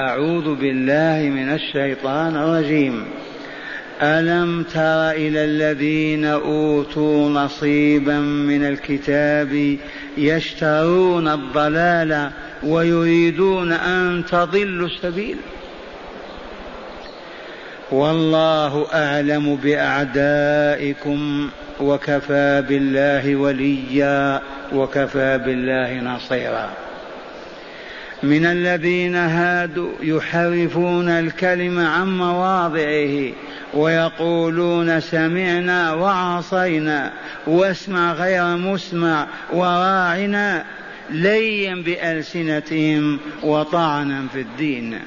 أعوذ بالله من الشيطان الرجيم. ألم تر إلى الذين أوتوا نصيبا من الكتاب يشترون الضلال ويريدون أن تضلوا السبيل؟ والله أعلم بأعدائكم وكفى بالله وليا وكفى بالله نصيرا. من الذين هادوا يحرفون الكلم عن مواضعه ويقولون سمعنا وعصينا واسمع غير مسمع وراعنا ليا بألسنتهم وطعنا في الدين.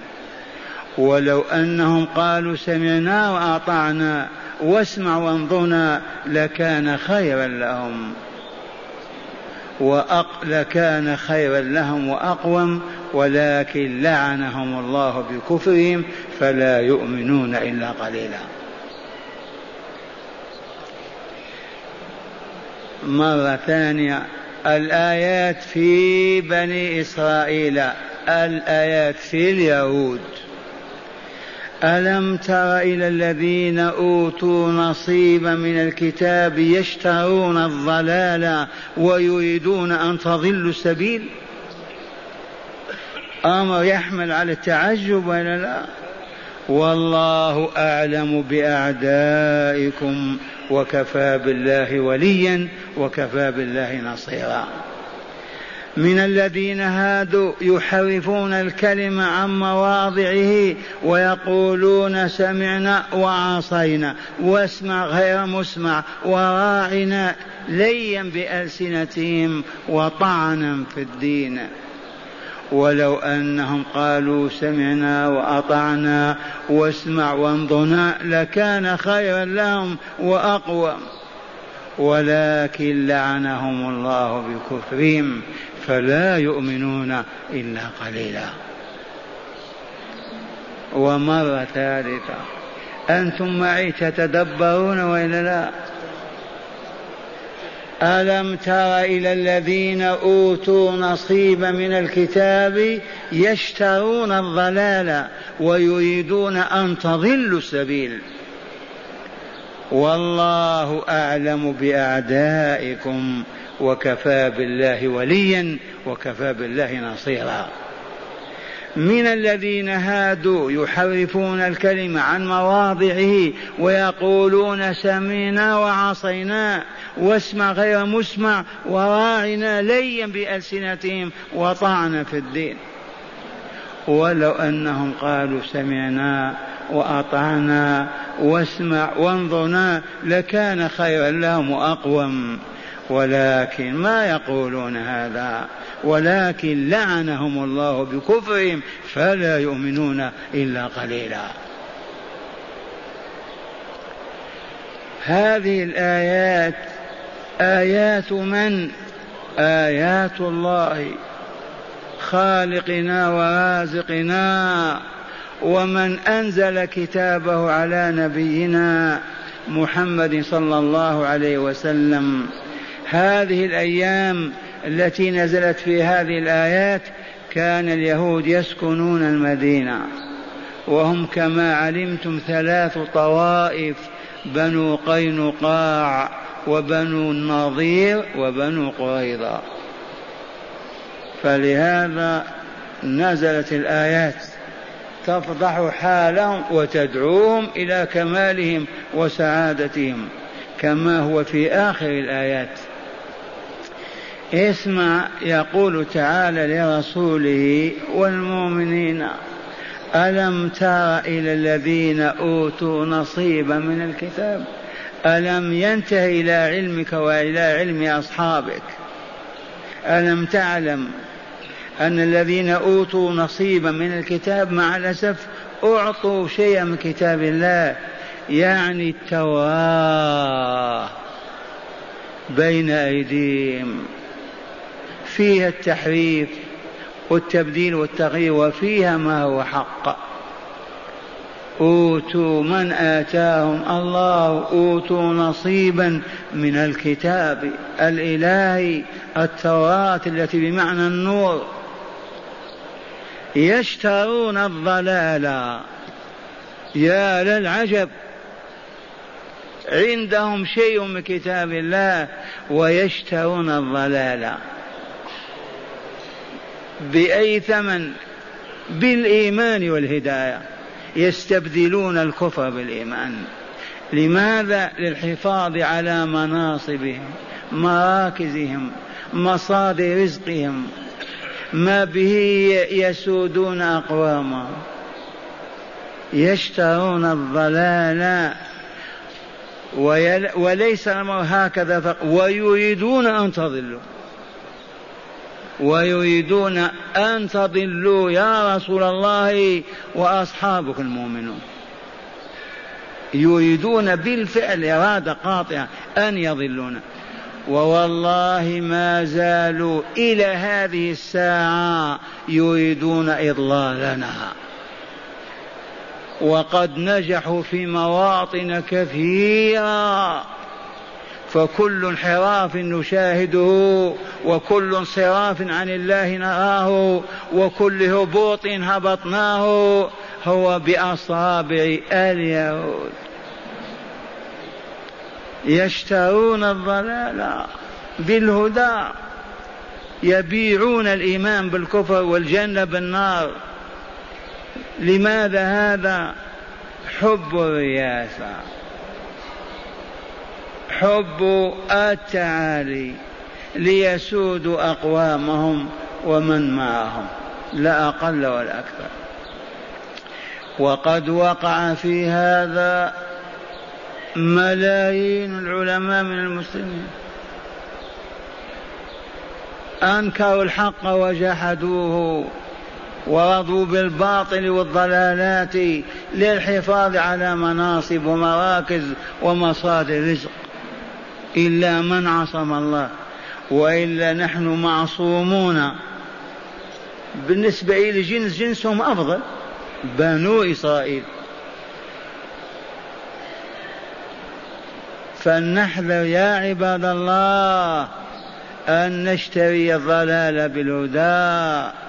ولو أنهم قالوا سمعنا وأطعنا واسمع وانظرنا لكان خيرا لهم. وأق لكان خيرا لهم وأقوم ولكن لعنهم الله بكفرهم فلا يؤمنون إلا قليلا. مرة ثانية الآيات في بني إسرائيل الآيات في اليهود. ألم تر إلى الذين أوتوا نصيبا من الكتاب يشترون الضلال ويريدون أن تضلوا السبيل؟ أمر يحمل على التعجب ولا لا؟ والله أعلم بأعدائكم وكفى بالله وليا وكفى بالله نصيرا. من الذين هادوا يحرفون الكلم عن مواضعه ويقولون سمعنا وعصينا واسمع غير مسمع وراعنا ليا بألسنتهم وطعنا في الدين. ولو أنهم قالوا سمعنا وأطعنا واسمع وانظرنا لكان خيرا لهم وأقوى ولكن لعنهم الله بكفرهم فلا يؤمنون إلا قليلا. ومرة ثالثة أنتم معي تتدبرون وإلا لا؟ ألم تر إلى الذين أوتوا نصيبا من الكتاب يشترون الضلال ويريدون أن تضلوا السبيل؟ والله أعلم بأعدائكم وكفى بالله وليا وكفى بالله نصيرا. من الذين هادوا يحرفون الكلم عن مواضعه ويقولون سمعنا وعصينا واسمع غير مسمع وراعنا ليا بألسنتهم وطعنا في الدين. ولو أنهم قالوا سمعنا وأطعنا واسمع وانظرنا لكان خيرا لهم وأقوم. ولكن ما يقولون هذا ولكن لعنهم الله بكفرهم فلا يؤمنون إلا قليلا. هذه الآيات آيات من؟ آيات الله خالقنا ورازقنا ومن أنزل كتابه على نبينا محمد صلى الله عليه وسلم. هذه الأيام التي نزلت في هذه الآيات كان اليهود يسكنون المدينة وهم كما علمتم ثلاث طوائف بنو قينقاع وبنو النضير وبنو قريظة. فلهذا نزلت الآيات تفضح حالهم وتدعوهم إلى كمالهم وسعادتهم كما هو في آخر الآيات. اسمع يقول تعالى لرسوله والمؤمنين ألم تر إلى الذين أوتوا نصيبا من الكتاب؟ ألم ينته إلى علمك وإلى علم أصحابك؟ ألم تعلم أن الذين أوتوا نصيبا من الكتاب مع الأسف أعطوا شيئا من كتاب الله يعني التوراة بين أيديهم. فيها التحريف والتبديل والتغيير وفيها ما هو حق. أوتوا من آتاهم الله أوتوا نصيبا من الكتاب الإلهي التوراة التي بمعنى النور. يشترون الضلال. يا للعجب. عندهم شيء من كتاب الله ويشترون الضلال. بأي ثمن؟ بالإيمان والهداية. يستبدلون الكفر بالإيمان. لماذا؟ للحفاظ على مناصبهم مراكزهم مصادر رزقهم. ما به يسودون أقواما. يشترون الضلال وليس الأمر هكذا ويريدون أن تضلوا. ويريدون أن تضلوا يا رسول الله وأصحابك المؤمنون. يريدون بالفعل إرادة قاطعة أن يضلون. ووالله ما زالوا إلى هذه الساعة يريدون إضلالنا. وقد نجحوا في مواطن كثيرة. فكل انحراف نشاهده وكل انصراف عن الله نراه وكل هبوط هبطناه هو بأصابع اليهود يشترون الضلال بالهدى يبيعون الإيمان بالكفر والجنة بالنار. لماذا هذا؟ حب الرياسة. حب التعالي ليسودوا أقوامهم ومن معهم لا أقل ولا أكثر وقد وقع في هذا ملايين العلماء من المسلمين أنكروا الحق وجحدوه ورضوا بالباطل والضلالات للحفاظ على مناصب ومراكز ومصادر رزق. إلا من عصم الله وإلا نحن معصومون. بالنسبة إلى جنس جنسهم أفضل بنو إسرائيل. فلنحذر يا عباد الله أن نشتري الضلال بالهدى.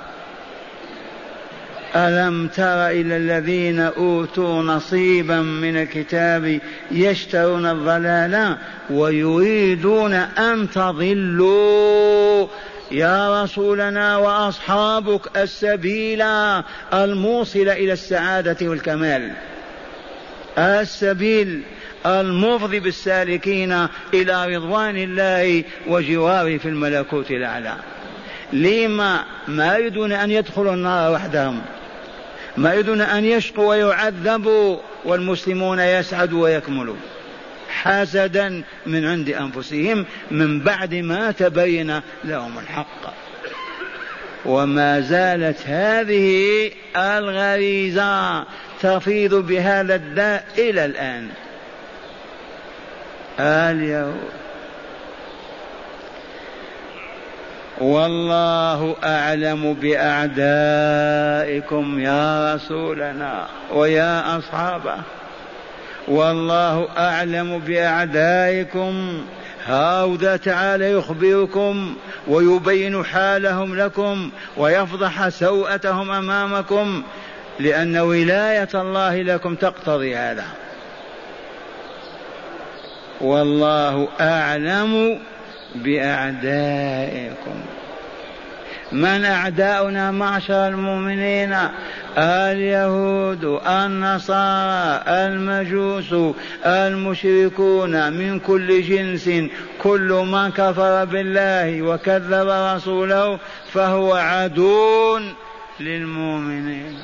ألم تر إلى الذين أوتوا نصيبا من الكتاب يشترون الضلال ويريدون أن تضلوا؟ يا رسولنا وأصحابك السبيل الموصل إلى السعادة والكمال. السبيل المفضي بالسالكين إلى رضوان الله وجواره في الملكوت الأعلى. لما ما يريدون أن يدخلوا النار وحدهم؟ ما يريدون أن يشقوا ويعذبوا والمسلمون يسعدوا ويكملوا. حسدا من عند أنفسهم من بعد ما تبين لهم الحق. وما زالت هذه الغريزة تفيض بهذا الداء إلى الآن. اليهود والله أعلم بأعدائكم يا رسولنا ويا أصحابه. والله أعلم بأعدائكم. هاوذا تعالى يخبركم ويبين حالهم لكم ويفضح سوءتهم أمامكم لأن ولاية الله لكم تقتضي هذا. والله أعلم بأعدائكم. من أعداؤنا معشر المؤمنين؟ اليهود النصارى المجوس المشركون من كل جنس. كل من كفر بالله وكذب رسوله فهو عدو للمؤمنين.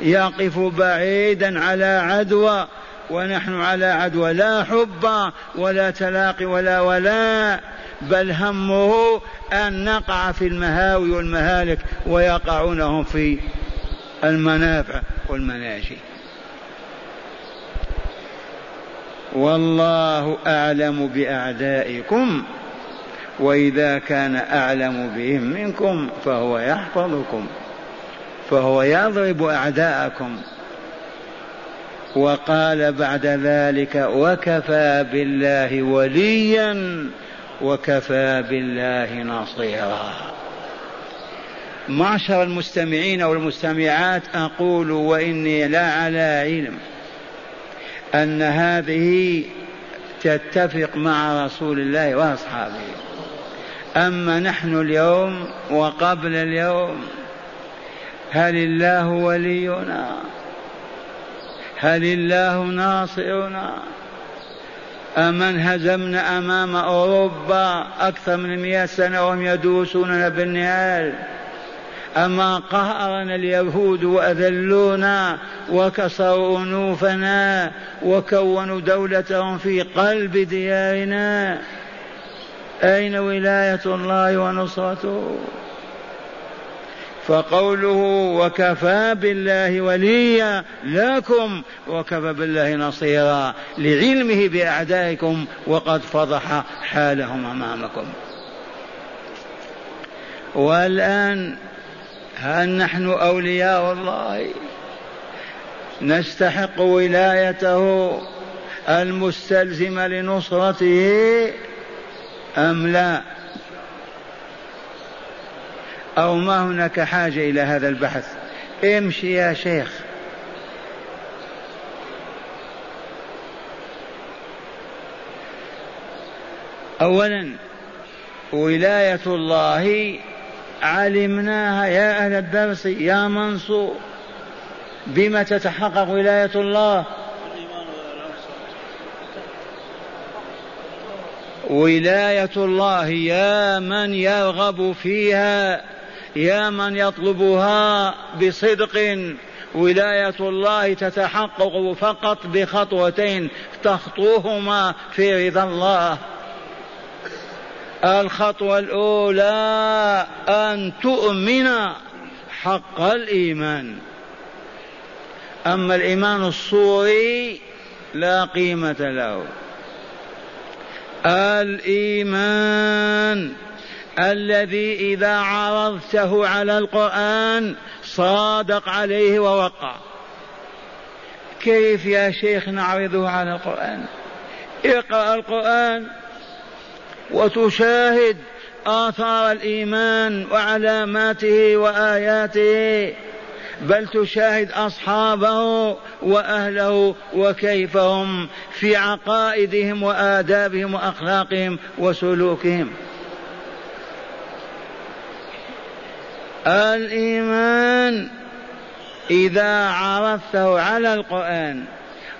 يقف بعيدا على عدوى ونحن على عدوى. لا حب ولا تلاقي ولا ولاء بل همه أن نقع في المهاوي والمهالك ويقعونهم في المنافع والمناجي والله أعلم بأعدائكم وإذا كان أعلم بهم منكم فهو يحفظكم فهو يضرب أعداءكم. وقال بعد ذلك وكفى بالله وليا وكفى بالله نصيرا معشر المستمعين والمستمعات أقول وإني لا على علم أن هذه تتفق مع رسول الله وأصحابه. أما نحن اليوم وقبل اليوم هل الله ولينا؟ هل الله ناصرنا أمن هزمنا أمام أوروبا أكثر من مئة سنة وهم يدوسوننا بالنهال أما قهرنا اليهود وأذلونا وكسروا أنوفنا وكونوا دولتهم في قلب ديارنا أين ولاية الله ونصرته؟ فقوله وكفى بالله وليا لكم وكفى بالله نصيرا لعلمه بأعدائكم وقد فضح حالهم أمامكم. والآن هل نحن أولياء الله؟ نستحق ولايته المستلزمة لنصرته أم لا؟ أو ما هناك حاجة إلى هذا البحث. امشي يا شيخ. أولا ولاية الله علمناها يا أهل الدرس يا منصور بما تتحقق ولاية الله. ولاية الله يا من يرغب فيها. يا من يطلبها بصدق ولاية الله تتحقق فقط بخطوتين تخطوهما في رضا الله. الخطوة الأولى أن تؤمن حق الإيمان. أما الإيمان الصوري لا قيمة له. الإيمان الذي إذا عرضته على القرآن صادق عليه ووقع. كيف يا شيخ نعرضه على القرآن؟ اقرأ القرآن وتشاهد آثار الإيمان وعلاماته وآياته بل تشاهد أصحابه وأهله وكيف هم في عقائدهم وآدابهم وأخلاقهم وسلوكهم. الإيمان إذا عرفته على القرآن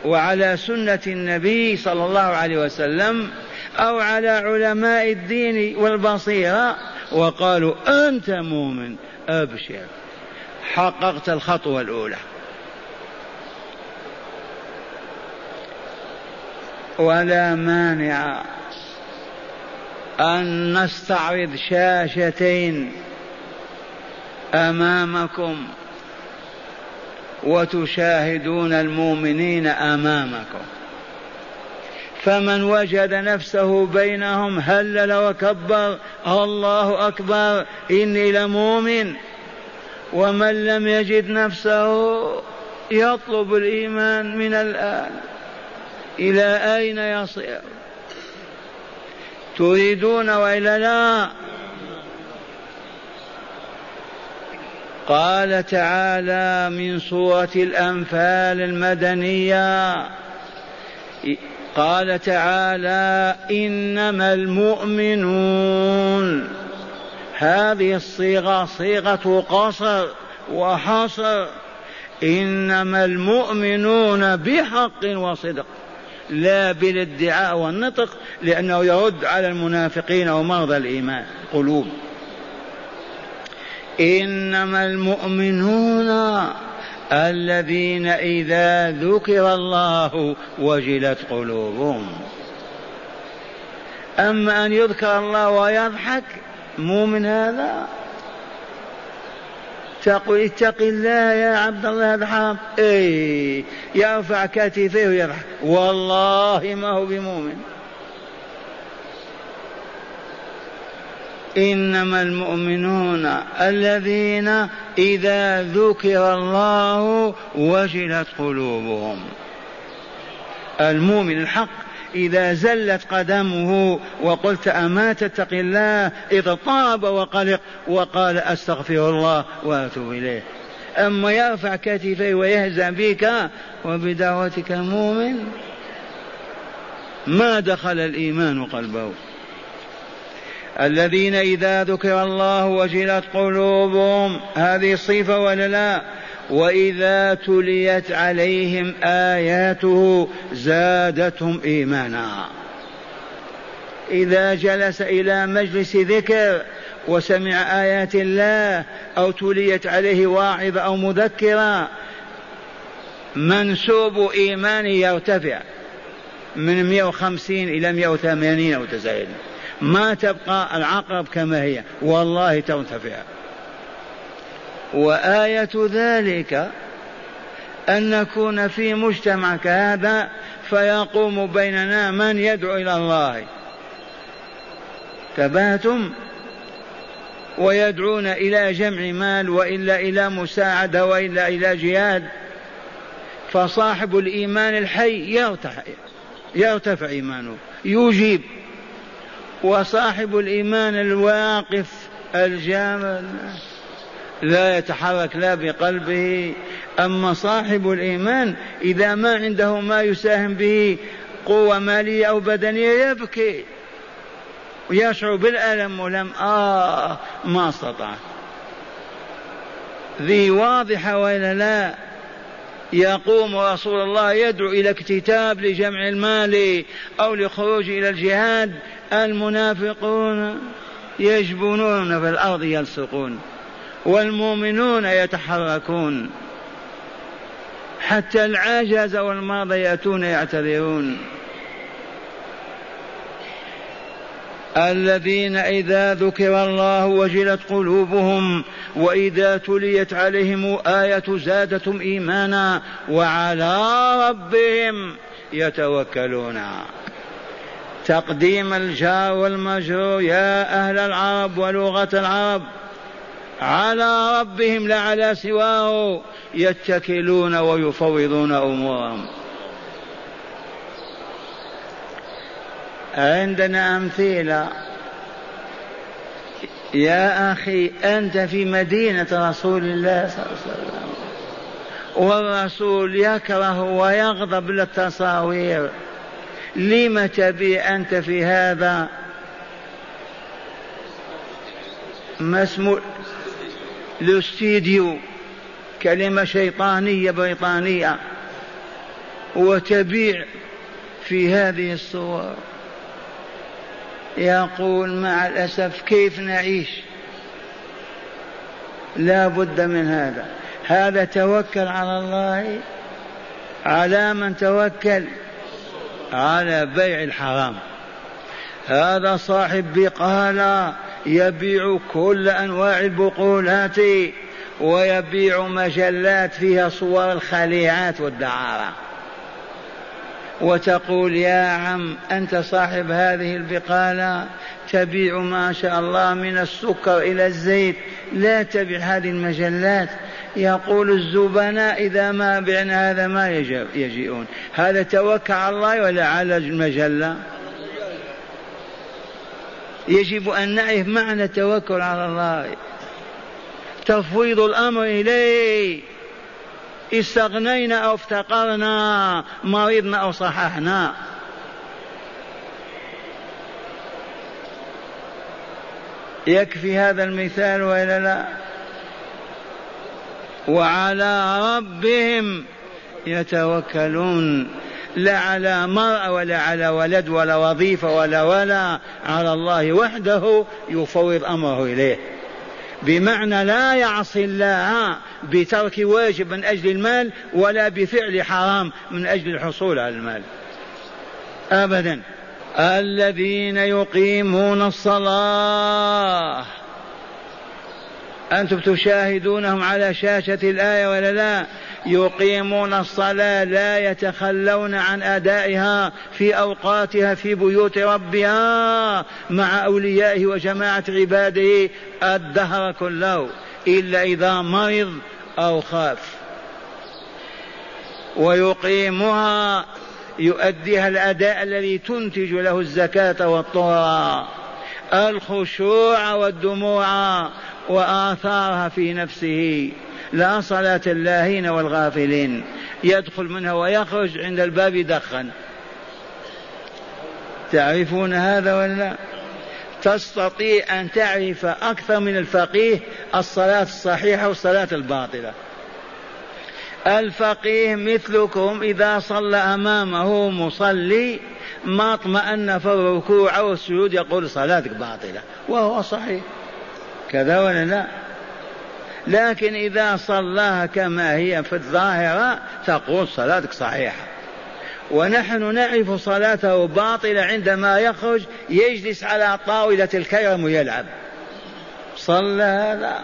وعلى سنة النبي صلى الله عليه وسلم أو على علماء الدين والبصيرة وقالوا أنت مؤمن أبشر. حققت الخطوة الأولى. ولا مانع أن نستعرض شاشتين أمامكم وتشاهدون المؤمنين أمامكم. فمن وجد نفسه بينهم هلل وكبر الله أكبر إني لمؤمن. ومن لم يجد نفسه يطلب الإيمان من الآن. إلى أين يصير؟ تريدون وإلا لا؟ قال تعالى من سورة الأنفال المدنية قال تعالى إنما المؤمنون هذه الصيغة صيغة قصر وحصر إنما المؤمنون بحق وصدق لا بالادعاء والنطق لأنه يرد على المنافقين ومرضى الإيمان قلوب. إنما المؤمنون الذين إذا ذكر الله وجلت قلوبهم. أما أن يذكر الله ويضحك مؤمن هذا؟ تقول اتق الله يا عبد الله هذا اي يرفع كتفيه ويضحك. والله ما هو بمؤمن. إنما المؤمنون الذين إذا ذكر الله وجلت قلوبهم. المؤمن الحق إذا زلت قدمه وقلت أما تتقي الله اضطرب وقلق وقال أستغفر الله وأتوب إليه. أما يرفع كتفيه ويهزأ بك وبدعوتك مؤمن ما دخل الإيمان قلبه. الذين إذا ذكر الله وجلت قلوبهم هذه صفة ولا لا؟ وإذا تليت عليهم آياته زادتهم إيمانا. إذا جلس إلى مجلس ذكر وسمع آيات الله أو تليت عليه واعظة أو مذكرة منسوب إيمانه يرتفع من 150 إلى 180 أو تزايد. ما تبقى العقرب كما هي. والله ترتفع وآية ذلك أن نكون في مجتمع كهذا فيقوم بيننا من يدعو إلى الله. تباتم ويدعون إلى جمع مال وإلا إلى مساعدة وإلا إلى جهاد. فصاحب الإيمان الحي يرتفع يرتفع إيمانه. يجيب. وصاحب الإيمان الواقف الجامد لا يتحرك لا بقلبه. أما صاحب الإيمان إذا ما عنده ما يساهم به قوة مالية أو بدنية يبكي. ويشعر بالألم ولم آه ما استطاع. ذي واضحة وإلا لا؟ يقوم رسول الله يدعو إلى اكتتاب لجمع المال أو لخروج إلى الجهاد. المنافقون يجبنون في الأرض يلصقون والمؤمنون يتحركون. حتى العجز والمرضى يأتون يعتذرون. الذين إذا ذكر الله وجلت قلوبهم وإذا تليت عليهم آية زادتهم إيمانا وعلى ربهم يتوكلون. تقديم الجار والمجرور يا أهل العرب ولغة العرب. على ربهم لا على سواه يتكلون ويفوضون أمورهم. عندنا أمثلة. يا أخي أنت في مدينة رسول الله صلى الله عليه وسلم. والرسول يكره ويغضب للتصاوير. لم تبي أنت في هذا؟ ما اسمه؟ الاستديو. كلمة شيطانية بريطانية. وتبيع في هذه الصور. يقول مع الأسف كيف نعيش؟ لا بد من هذا. هذا توكل على الله. على من توكل. على بيع الحرام. هذا صاحب بقالة يبيع كل أنواع البقولات ويبيع مجلات فيها صور الخليعات والدعارة. وتقول يا عم أنت صاحب هذه البقالة تبيع ما شاء الله من السكر إلى الزيت لا تبيع هذه المجلات. يقول الزبناء إذا ما بعنا هذا ما يجيئون. هذا توكل على الله ولا على المجلة؟ يجب أن نعرف معنى التوكل على الله. تفويض الأمر إليه. استغنينا أو افتقرنا مرضنا أو صححنا. يكفي هذا المثال وإلا لا؟ وعلى ربهم يتوكلون. لا على مرأة ولا على ولد ولا وظيفة ولا ولا على الله وحده يفوض أمره إليه. بمعنى لا يعصي الله بترك واجب من أجل المال ولا بفعل حرام من أجل الحصول على المال. أبدا. الذين يقيمون الصلاة. أنتم تشاهدونهم على شاشة الآية ولا لا؟ يقيمون الصلاة لا يتخلون عن أدائها في أوقاتها في بيوت ربها مع أوليائه وجماعة عباده الدهر كله إلا إذا مرض أو خاف. ويقيمها يؤديها الأداء الذي تنتج له الزكاة والطهر. الخشوع والدموع وآثارها في نفسه. لا صلاة اللاهين والغافلين. يدخل منها ويخرج عند الباب يدخن تعرفون هذا ولا تستطيع أن تعرف أكثر من الفقيه الصلاة الصحيحة والصلاة الباطلة. الفقيه مثلكم إذا صلى أمامه مصلي ما اطمأن في الركوع والسجود يقول صلاتك باطلة وهو صحيح. كذا ولا لا؟ لكن إذا صلاها كما هي في الظاهرة تقول صلاتك صحيحة. ونحن نعرف صلاته باطلة عندما يخرج يجلس على طاولة الكرم ويلعب. صلى هذا.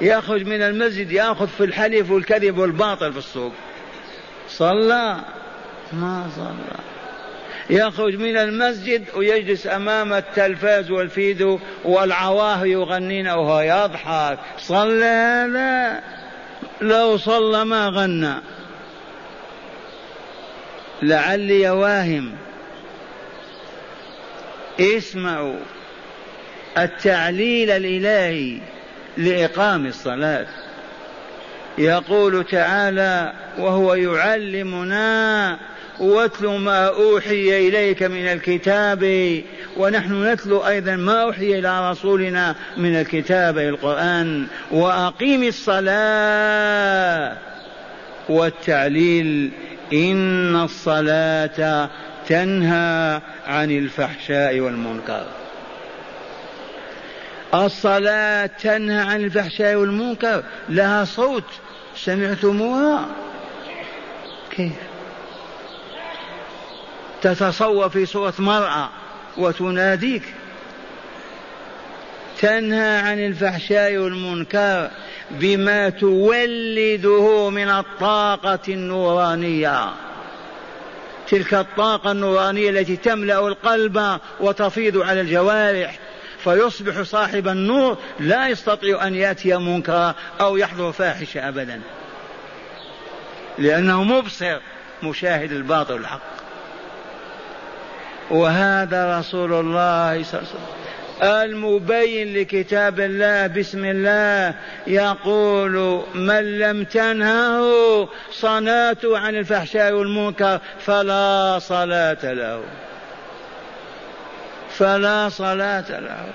يخرج من المسجد يأخذ في الحلف والكذب والباطل في السوق. صلى. ما صلى. يخرج من المسجد ويجلس أمام التلفاز والفيديو والعواهر يغنين وهو يضحك. صلى لا لو صلى ما غنى. لعلي واهم اسمعوا. التعليل الإلهي لإقام الصلاة. يقول تعالى وهو يعلمنا واتل ما أوحي إليك من الكتاب ونحن نتلو أيضا ما أوحي إلى رسولنا من الكتاب القرآن وأقيم الصلاة والتعليل إن الصلاة تنهى عن الفحشاء والمنكر. الصلاة تنهى عن الفحشاء والمنكر لها صوت سمعتموها؟ كيف؟ تتصور في صورة مرأة وتناديك. تنهى عن الفحشاء والمنكر بما تولده من الطاقة النورانية. تلك الطاقة النورانية التي تملأ القلب وتفيض على الجوارح. فيصبح صاحب النور لا يستطيع أن يأتي منكرا أو يحضر فاحشة أبدا. لأنه مبصر مشاهد الباطل والحق وهذا رسول الله صلى الله عليه وسلم المبين لكتاب الله بسم الله يقول من لم تنهه صناته عن الفحشاء والمنكر فلا صلاة له. فلا صلاة له.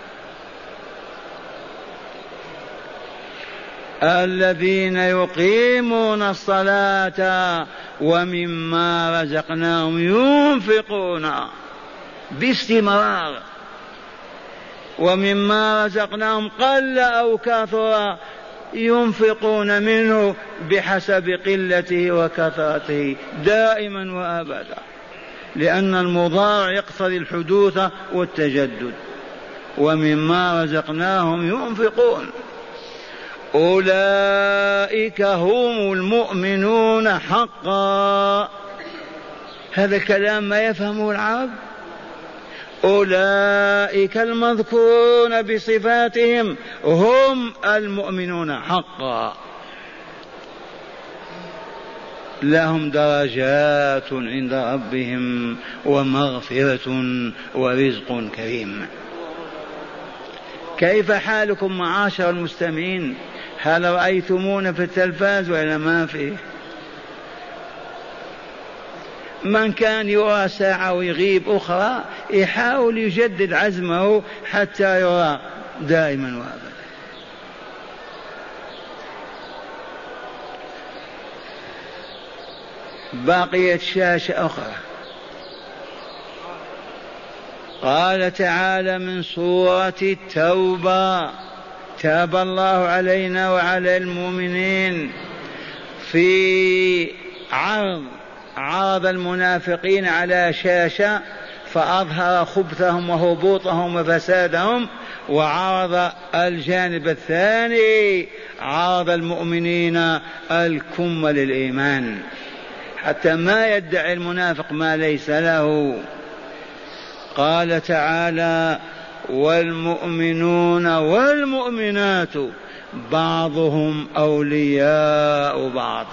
الذين يقيمون الصلاة ومما رزقناهم ينفقون باستمرار ومما رزقناهم قل أو كثر ينفقون منه بحسب قلته وكثرته دائما وابدا. لأن المضارع يقتضي الحدوث والتجدد. ومما رزقناهم ينفقون. أولئك هم المؤمنون حقا. هذا الكلام ما يفهمه العرب؟ أولئك المذكورون بصفاتهم هم المؤمنون حقا. لهم درجات عند ربهم ومغفرة ورزق كريم. كيف حالكم معاشر المستمعين؟ هل رأيتمونا في التلفاز ولا ما فيه من كان يرى ساعة ويغيب أخرى يحاول يجدد عزمه حتى يرى دائما وأبدا. بقيت شاشة أخرى. قال تعالى من سورة التوبة. تاب الله علينا وعلى المؤمنين. في عرض عرض المنافقين على شاشة فأظهر خبثهم وهبوطهم وفسادهم وعرض الجانب الثاني. عرض المؤمنين الكم للإيمان. حتى ما يدعي المنافق ما ليس له. قال تعالى والمؤمنون والمؤمنات بعضهم أولياء بعض.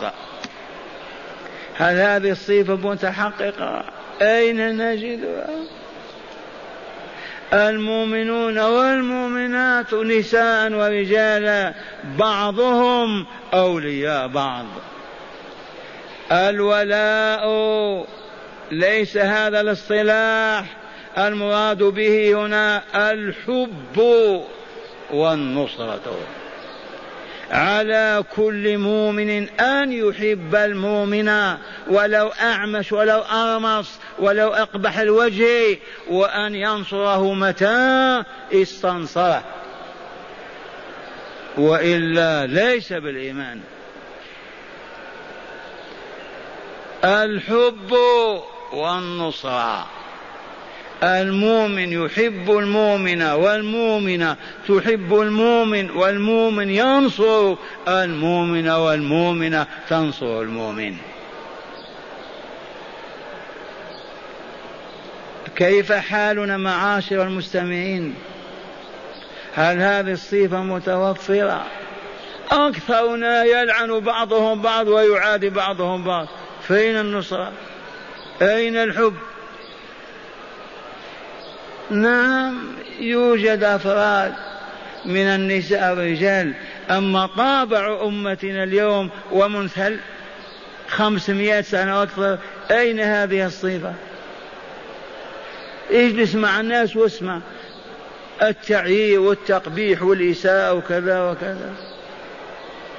هل هذه الصفة متحققة؟ أين نجدها؟ المؤمنون والمؤمنات نساء ورجالا بعضهم أولياء بعض. الولاء. ليس هذا الاصطلاح. المراد به هنا الحب والنصرة. على كل مؤمن أن يحب المؤمن. ولو أعمش ولو أرمص ولو أقبح الوجه. وأن ينصره متى؟ استنصره. وإلا ليس بالإيمان. الحب والنصرة. المؤمن يحب المؤمن والمؤمنة تحب المؤمن والمؤمن ينصر المؤمن والمؤمنة تنصر المؤمن. كيف حالنا معاشر المستمعين؟ هل هذه الصفة متوفرة؟ أكثرنا يلعن بعضهم بعض ويعادي بعضهم بعض. فين النصرة؟ أين الحب؟ نعم يوجد أفراد من النساء والرجال أما طابع أمتنا اليوم ومنثل خمسمائة سنة أكثر أين هذه الصفة؟ اجلس مع الناس واسمع. التعيير والتقبيح والإساءة وكذا وكذا.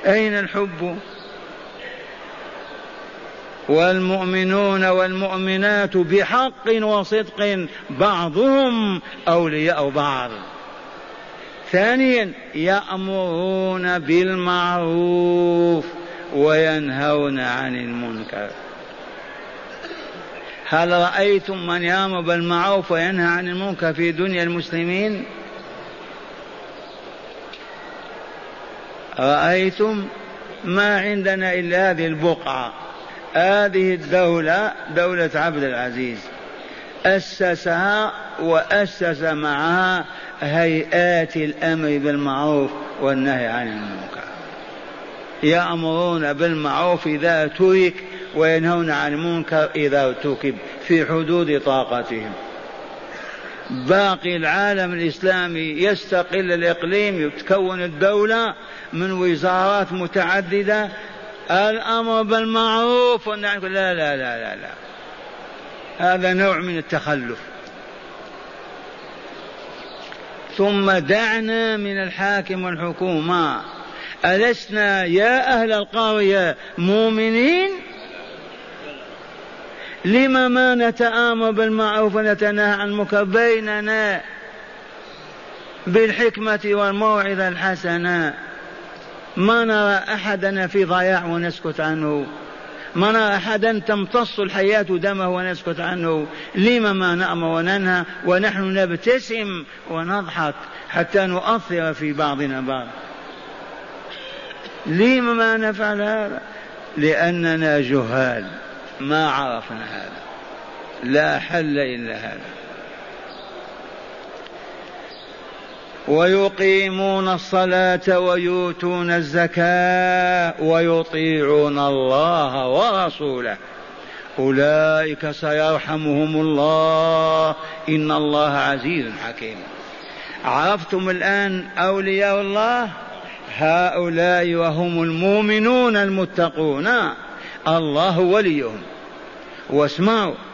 أين الحب؟ والمؤمنون والمؤمنات بحق وصدق بعضهم أولياء بعض. ثانيا يأمرون بالمعروف وينهون عن المنكر. هل رأيتم من يأمر بالمعروف وينهى عن المنكر في دنيا المسلمين؟ رأيتم ما عندنا إلا هذه البقعة. هذه الدولة دولة عبد العزيز. أسسها وأسس معها هيئات الأمر بالمعروف والنهي عن المنكر. يأمرون بالمعروف إذا ترك وينهون عن المنكر إذا ارتكب في حدود طاقتهم. باقي العالم الإسلامي يستقل الإقليم تكون الدولة من وزارات متعددة الأمر بالمعروف والنهي لا لا لا لا لا. هذا نوع من التخلف. ثم دعنا من الحاكم والحكومة. ألسنا يا أهل القرية مؤمنين؟ لم ما نتآمر بالمعروف ونتناهى عن المنكر بيننا بالحكمة والموعظة الحسنة؟ ما نرى أحدنا في ضياع ونسكت عنه. ما نرى أحدا تمتص الحياة دمه ونسكت عنه. لم ما نأمر وننهى ونحن نبتسم ونضحك حتى نؤثر في بعضنا بعض. لم ما نفعل هذا؟ لأننا جهال. ما عرفنا هذا. لا حل إلا هذا. ويقيمون الصلاة ويؤتون الزكاة ويطيعون الله ورسوله. أولئك سيرحمهم الله. إن الله عزيز حكيم. عرفتم الآن أولياء الله؟ هؤلاء وهم المؤمنون المتقون. الله وليهم. واسمعوا.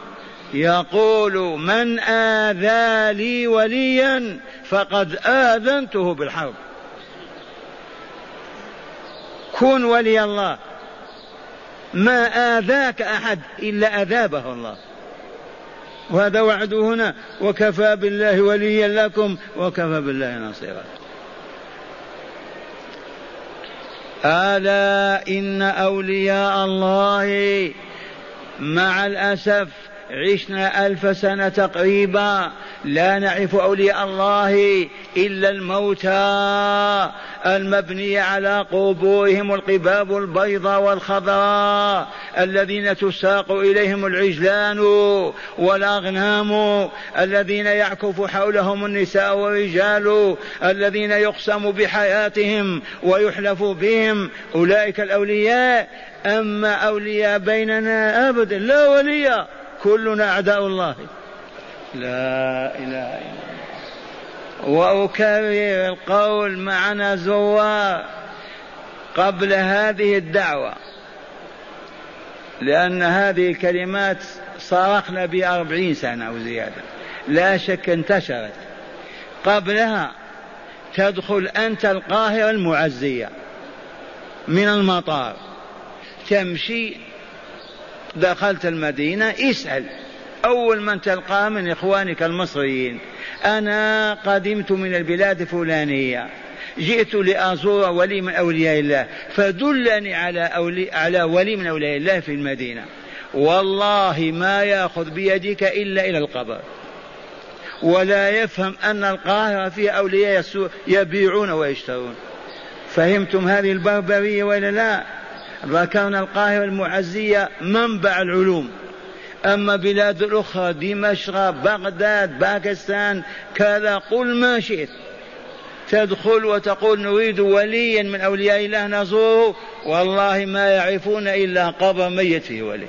يقول من آذى لي وليا فقد آذنته بالحرب. كن ولي الله. ما آذاك أحد إلا أذابه الله. وهذا وعده هنا. وكفى بالله وليا لكم وكفى بالله نصيرا. ألا إن أولياء الله مع الأسف عشنا ألف سنة تقريبا لا نعرف أولياء الله إلا الموتى المبنية على قبورهم القباب البيضاء والخضراء الذين تساق إليهم العجلان والأغنام الذين يعكف حولهم النساء والرجال الذين يقسم بحياتهم ويحلف بهم. أولئك الأولياء. أما أولياء بيننا أبدا لا ولي. كلنا أعداء الله. لا إله إلا الله. وأكرر القول معنا زوار قبل هذه الدعوة. لأن هذه الكلمات صرخنا بأربعين سنة أو زيادة. لا شك انتشرت. قبلها تدخل أنت القاهرة المعزية من المطار. تمشي دخلت المدينة اسأل. أول من تلقاه من إخوانك المصريين. أنا قدمت من البلاد الفلانية. جئت لأزور ولي من أولياء الله. فدلني على أولي على ولي من أولياء الله في المدينة. والله ما يأخذ بيدك إلا إلى القبر. ولا يفهم أن القاهرة فيها أولياء يبيعون ويشترون. فهمتم هذه البربرية ولا لا؟ ذكرنا القاهرة المعزية منبع العلوم. أما بلاد الأخرى دمشق بغداد باكستان كذا قل ما شئت. تدخل وتقول نريد وليا من أولياء الله نزوره والله ما يعرفون إلا قبر ميت فيه ولي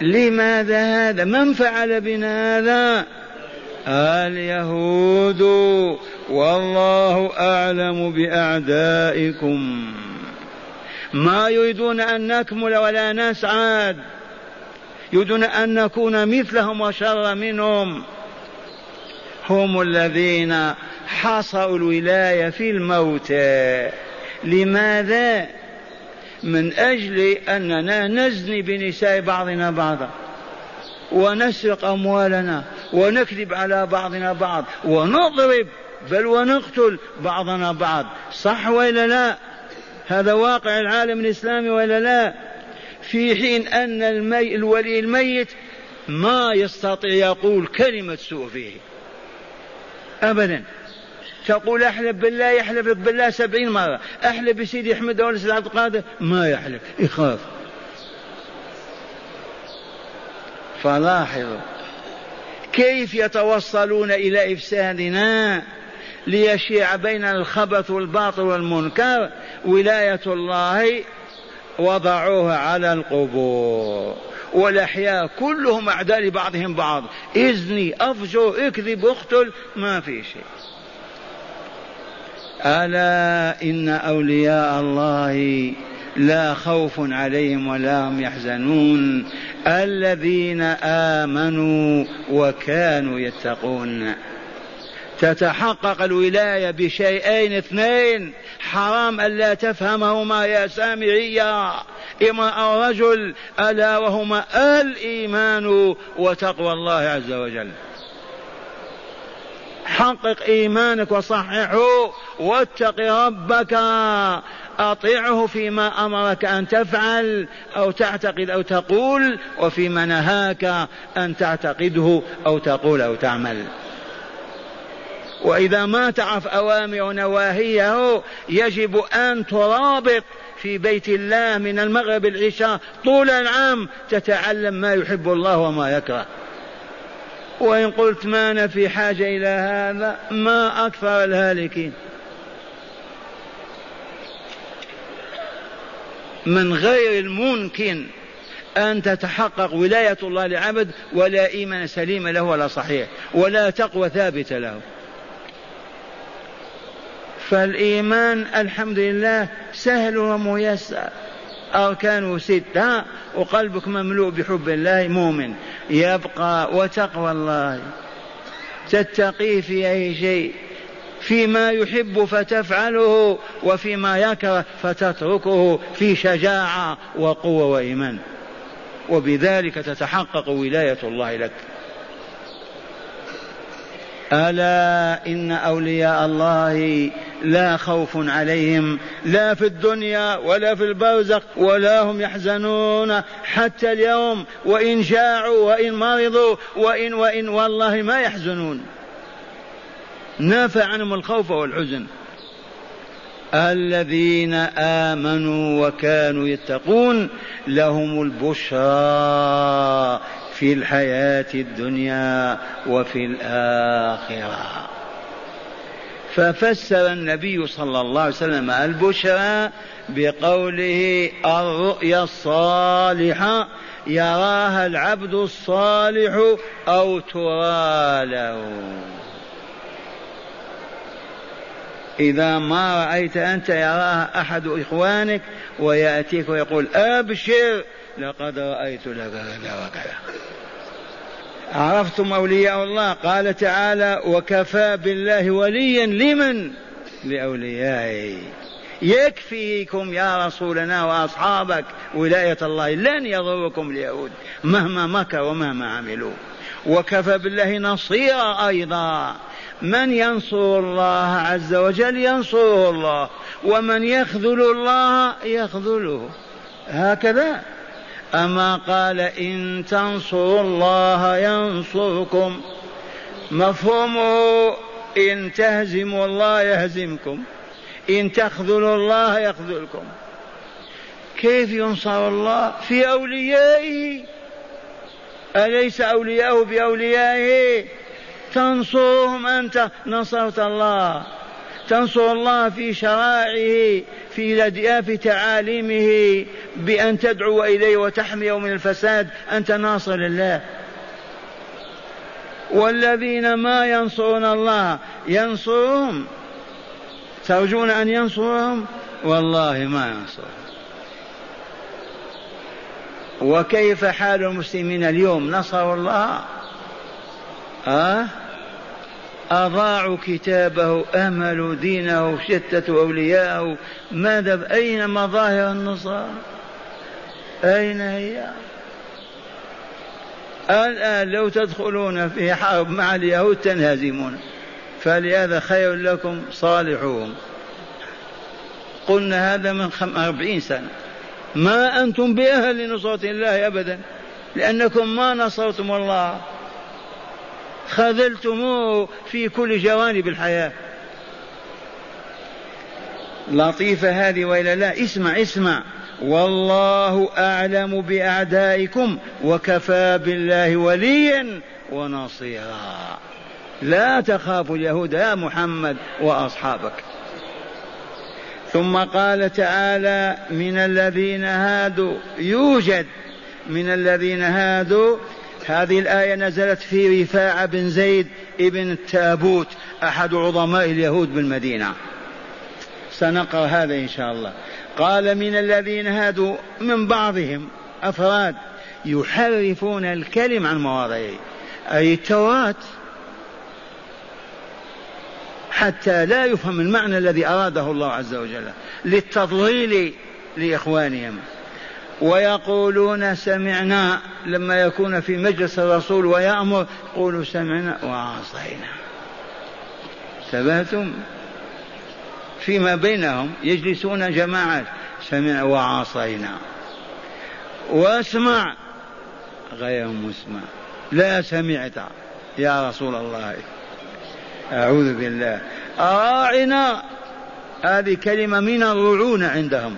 لماذا هذا؟ من فعل بنا هذا؟ اليهود. والله أعلم بأعدائكم. ما يريدون أن نكمل ولا نسعد. يريدون أن نكون مثلهم وشر منهم. هم الذين حصروا الولاية في الموت. لماذا؟ من أجل أننا نزني بنساء بعضنا بعضا. ونسرق أموالنا ونكذب على بعضنا بعض ونضرب بل ونقتل بعضنا بعض. صح ولا لا؟ هذا واقع العالم الإسلامي ولا لا؟ في حين أن المي الولي الميت ما يستطيع يقول كلمة سوء فيه. أبدا. تقول أحلف بالله يحلف بالله سبعين مرة. أحلف بسيدي أحمد أو عبد القادر ما يحلف يخاف. فلاحظوا كيف يتوصلون إلى إفسادنا؟ ليشيع بين الخبث والباطل والمنكر ولاية الله وضعوها على القبور. والأحياء كلهم أعداء لبعضهم بعض. إذني أفجر اكذب اقتل ما في شيء. ألا إن أولياء الله لا خوف عليهم ولا هم يحزنون. الذين آمنوا وكانوا يتقون. تتحقق الولاية بشيئين اثنين. حرام ألا تفهمهما يا سامعية. امرأة أو رجل ألا وهما الإيمان وتقوى الله عز وجل. حقق إيمانك وصححه واتق ربك. أطيعه فيما أمرك أن تفعل أو تعتقد أو تقول وفيما نهاك أن تعتقده أو تقول أو تعمل. وإذا ما تعرف أوامر ونواهيه يجب أن ترابط في بيت الله من المغرب العشاء طول العام تتعلم ما يحب الله وما يكره. وإن قلت ما أنا في حاجة إلى هذا ما أكثر الهالكين. من غير الممكن أن تتحقق ولاية الله لعبد ولا إيمان سليم له ولا صحيح ولا تقوى ثابتة له. فالإيمان الحمد لله سهل وميسر. أركانه ستة وقلبك مملوء بحب الله مؤمن. يبقى وتقوى الله. تتقيه في أي شيء. فيما يحب فتفعله وفيما يكره فتتركه في شجاعة وقوة وإيمان. وبذلك تتحقق ولاية الله لك. ألا إن أولياء الله لا خوف عليهم لا في الدنيا ولا في البرزخ ولا هم يحزنون حتى اليوم وإن جاعوا وإن مرضوا وإن وإن والله ما يحزنون. نافى عنهم الخوف والحزن. الذين آمنوا وكانوا يتقون لهم البشرى. في الحياة الدنيا وفي الآخرة. ففسر النبي صلى الله عليه وسلم البشرى بقوله الرؤيا الصالحة يراها العبد الصالح أو ترى له إذا ما رأيت أنت يراها أحد إخوانك ويأتيك ويقول أبشر لقد رأيت لك كذا وكذا. عرفتم أولياء الله؟ قال تعالى وكفى بالله وليا لمن؟ لأوليائه يكفيكم يا رسولنا وأصحابك. ولاية الله لن يضركم اليهود مهما مكر ومهما عملوا. وكفى بالله نصيرا أيضا. من ينصر الله عز وجل ينصره الله ومن يخذل الله يخذله. هكذا. أما قال إن تنصروا الله ينصركم مفهومه إن تهزموا الله يهزمكم إن تخذلوا الله يخذلكم. كيف ينصر الله؟ في أوليائه. أليس أولياءه بأوليائه؟ تنصرهم أنت. نصرت الله. تنصر الله في شرائعه. في في تعاليمه بأن تدعو إليه وتحميه من الفساد. أنت ناصر لله. والذين ما ينصرون الله ينصرهم. ترجون أن ينصرهم؟ والله ما ينصرهم. وكيف حال المسلمين اليوم؟ نصروا الله. أه؟ أضاعوا كتابه أملوا دينه شتتوا أولياءه. ماذا أين مظاهر النصارى؟ أين هي؟ الآن لو تدخلون في حرب مع اليهود تنهزمون. فلهذا خير لكم صالحوهم. قلنا هذا من أربعين سنة. ما أنتم بأهل لنصرة الله أبدا لأنكم ما نصرتم الله. خذلتموه في كل جوانب الحياة. لطيفة هذه وإلا لا. اسمع اسمع. والله أعلم بأعدائكم وكفى بالله وليا ونصيرا. لا تخاف اليهود يا محمد وأصحابك. ثم قال تعالى من الذين هادوا يوجد. من الذين هادوا هذه الآية نزلت في رفاعة بن زيد ابن التابوت أحد عظماء اليهود بالمدينة. سنقرأ هذا إن شاء الله. قال من الذين هادوا من بعضهم أفراد يحرفون الكلم عن مواضعه أي التوراة حتى لا يفهم المعنى الذي أراده الله عز وجل للتضليل لإخوانهم. ويقولون سمعنا لما يكون في مجلس الرسول ويأمر. قولوا سمعنا وعصينا ثبتم فيما بينهم يجلسون جماعات. سمع وعصينا واسمع غير مسمع. لا سمعت يا رسول الله. أعوذ بالله. أراعنا. هذه كلمة من الرعونة عندهم.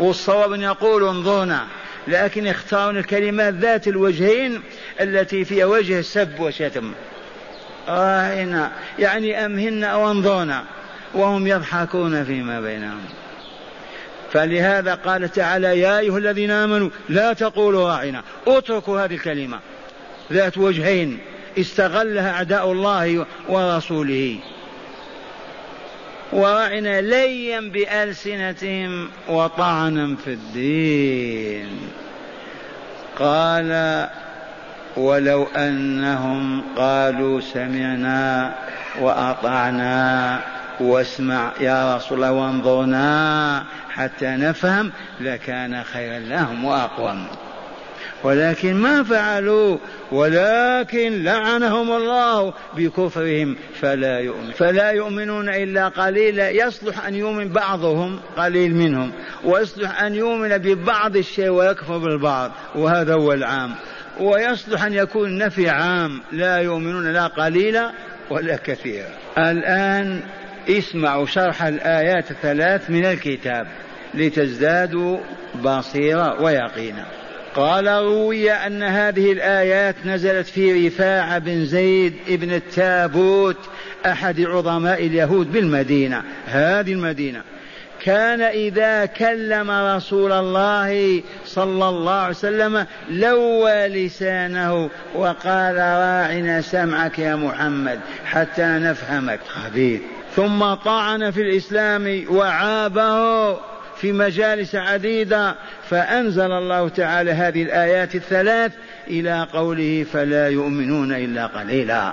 والصواب أن يقول انظرنا لكن يختارون الكلمات ذات الوجهين التي فيها وجه سب وشتم. راعنا يعني أمهن أو انظرنا وهم يضحكون فيما بينهم. فلهذا قال تعالى يا أيها الذين آمنوا لا تقولوا راعنا اتركوا هذه الكلمة. ذات وجهين استغلها أعداء الله ورسوله. وراعنا ليا بألسنتهم وطعنا في الدين. قال ولو أنهم قالوا سمعنا وأطعنا واسمع يا رسول الله وانظرنا حتى نفهم لكان خيرا لهم وأقوم. ولكن ما فعلوا ولكن لعنهم الله بكفرهم. فلا يؤمن. فلا يؤمنون إلا قليلا يصلح أن يؤمن بعضهم قليل منهم. ويصلح أن يؤمن ببعض الشيء ويكفر بالبعض. وهذا هو العام. ويصلح أن يكون نفي عام. لا يؤمنون لا قليلا ولا كثيرا الآن اسمعوا شرح الآيات الثلاث من الكتاب لتزدادوا بصيرة ويقينا. قال روي أن هذه الآيات نزلت في رفاعة بن زيد ابن التابوت أحد عظماء اليهود بالمدينة هذه المدينة. كان إذا كلم رسول الله صلى الله عليه وسلم لوى لسانه وقال راعنا سمعك يا محمد حتى نفهمك. خبيث ثم طعن في الإسلام وعابه. في مجالس عديدة فأنزل الله تعالى هذه الآيات الثلاث إلى قوله فلا يؤمنون إلا قليلا.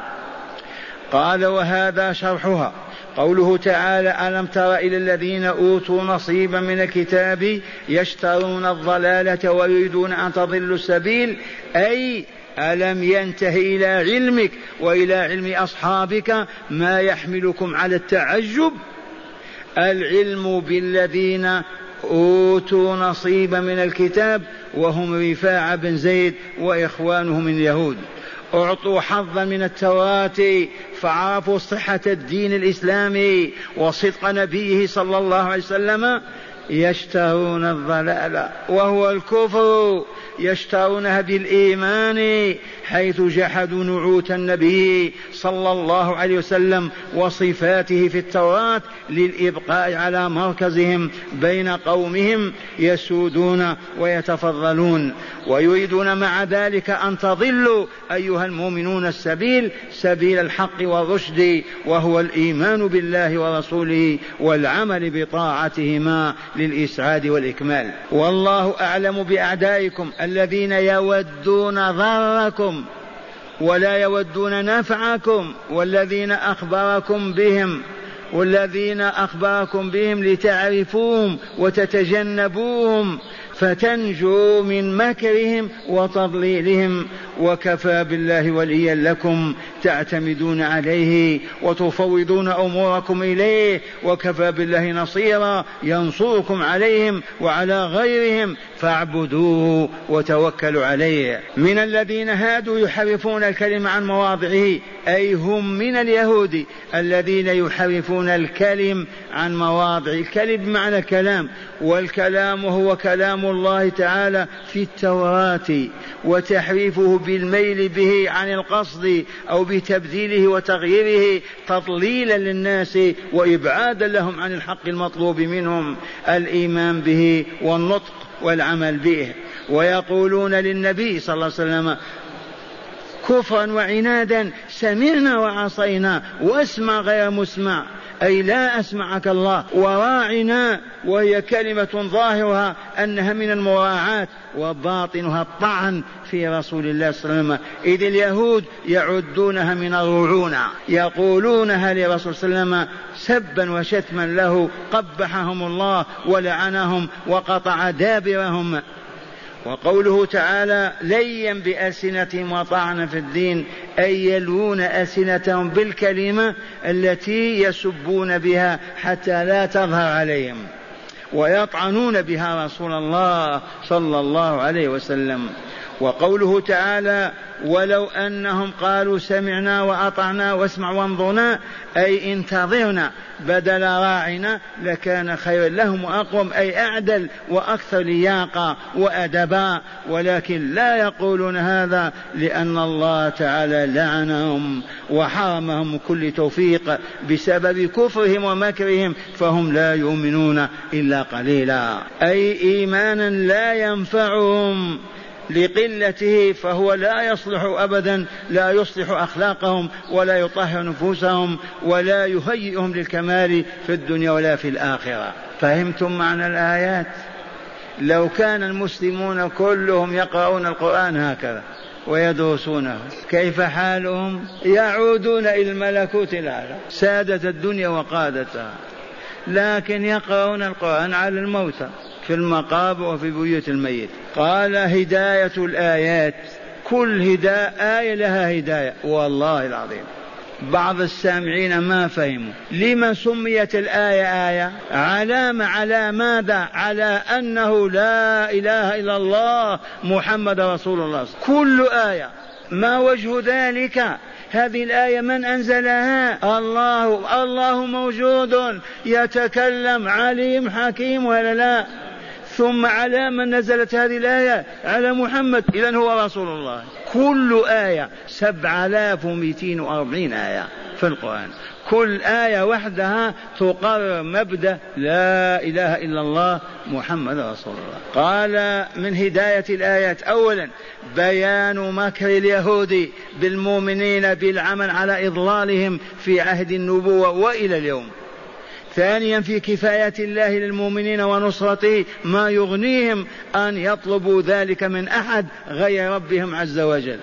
قال وهذا شرحها. قوله تعالى ألم تر إلى الذين أوتوا نصيبا من الكتاب يشترون الضلالة ويريدون أن تضلوا السبيل؟ أي ألم ينته إلى علمك وإلى علم أصحابك ما يحملكم على التعجب؟ العلم بالذين أوتوا نصيبا من الكتاب وهم رفاعة بن زيد وإخوانهم من اليهود. أعطوا حظا من التوراة فعرفوا صحة الدين الإسلامي وصدق نبيه صلى الله عليه وسلم. يشترون الضلال وهو الكفر. يشترونها بالإيمان حيث جحدوا نعوت النبي صلى الله عليه وسلم وصفاته في التوراة للإبقاء على مركزهم بين قومهم يسودون ويتفضلون. ويريدون مع ذلك أن تضلوا أيها المؤمنون السبيل سبيل الحق والرشد وهو الإيمان بالله ورسوله والعمل بطاعتهما للإسعاد والإكمال. والله أعلم بأعدائكم الذين يودون ضركم ولا يودون نفعكم والذين أخبركم بهم والذين أخبركم بهم لتعرفوهم وتتجنبوهم فتنجوا من مكرهم وتضليلهم وكفى بالله وليا لكم تعتمدون عليه وتفوضون أموركم إليه وكفى بالله نصيرا ينصركم عليهم وعلى غيرهم فاعبدوه وتوكلوا عليه. من الذين هادوا يحرفون الكلم عن مواضعه أي هم من اليهود الذين يحرفون الكلم عن مواضع الكلم بمعنى كلام والكلام هو كلام الله تعالى في التوراة وتحريفه بالميل به عن القصد أو بتبديله وتغييره تضليلا للناس وإبعادا لهم عن الحق المطلوب منهم الإيمان به والنطق والعمل به. ويقولون للنبي صلى الله عليه وسلم كفرا وعنادا سمعنا وعصينا واسمع غير مسمع. أي لا أسمعك الله. وراعنا وهي كلمة ظاهرها أنها من المراعاة وباطنها الطعن في رسول الله صلى الله عليه وسلم. إذ اليهود يعدونها من الرعونة يقولونها لرسول صلى الله عليه وسلم سبا وشتما له قبحهم الله ولعنهم وقطع دابرهم. وقوله تعالى ليا بألسنتهم وطعنا في الدين أي يلوون ألسنتهم بالكلمة التي يسبون بها حتى لا تظهر عليهم ويطعنون بها رسول الله صلى الله عليه وسلم. وقوله تعالى ولو أنهم قالوا سمعنا وأطعنا واسمع وانظرنا أي انتظرنا بدل راعنا لكان خيرا لهم وأقوم أي أعدل وأكثر لياقه وأدبا. ولكن لا يقولون هذا لأن الله تعالى لعنهم وحرمهم كل توفيق بسبب كفرهم ومكرهم فهم لا يؤمنون إلا قليلا. أي إيمانا لا ينفعهم. لقلته فهو لا يصلح ابدا لا يصلح أخلاقهم ولا يطهر نفوسهم ولا يهيئهم للكمال في الدنيا ولا في الآخرة. فهمتم معنى الآيات؟ لو كان المسلمون كلهم يقرؤون القرآن هكذا ويدرسونه كيف حالهم؟ يعودون إلى الملكوت الأعلى ساده الدنيا وقادتها لكن يقرؤون القرآن على الموتى. في المقابر وفي بيوت الميت. قال هداية الآيات. كل هداية آية لها هداية. والله العظيم. بعض السامعين ما فهموا. لما سميت الآية آية؟ علامة على ماذا؟ على أنه لا إله إلا الله محمد رسول الله. كل آية. ما وجه ذلك؟ هذه الآية من أنزلها؟ الله الله موجود. يتكلم عليم حكيم ولا لا؟ ثم على من نزلت هذه الآية؟ على محمد. إذا هو رسول الله. كل آية سبع آلاف ومئتين وأربعين آية في القرآن. كل آية وحدها تقرر مبدأ لا إله إلا الله محمد رسول الله. قال من هداية الآيات. أولا بيان مكر اليهود بالمؤمنين بالعمل على إضلالهم في عهد النبوة وإلى اليوم. ثانيا في كفاية الله للمؤمنين ونصرته ما يغنيهم أن يطلبوا ذلك من أحد غير ربهم عز وجل.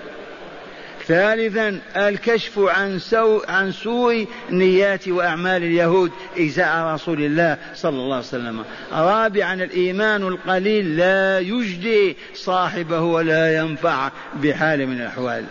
ثالثا الكشف عن سوء عن سوء نيات وأعمال اليهود ازاء رسول الله صلى الله عليه وسلم. رابعا الإيمان القليل لا يجدي صاحبه ولا ينفع بحال من الأحوال.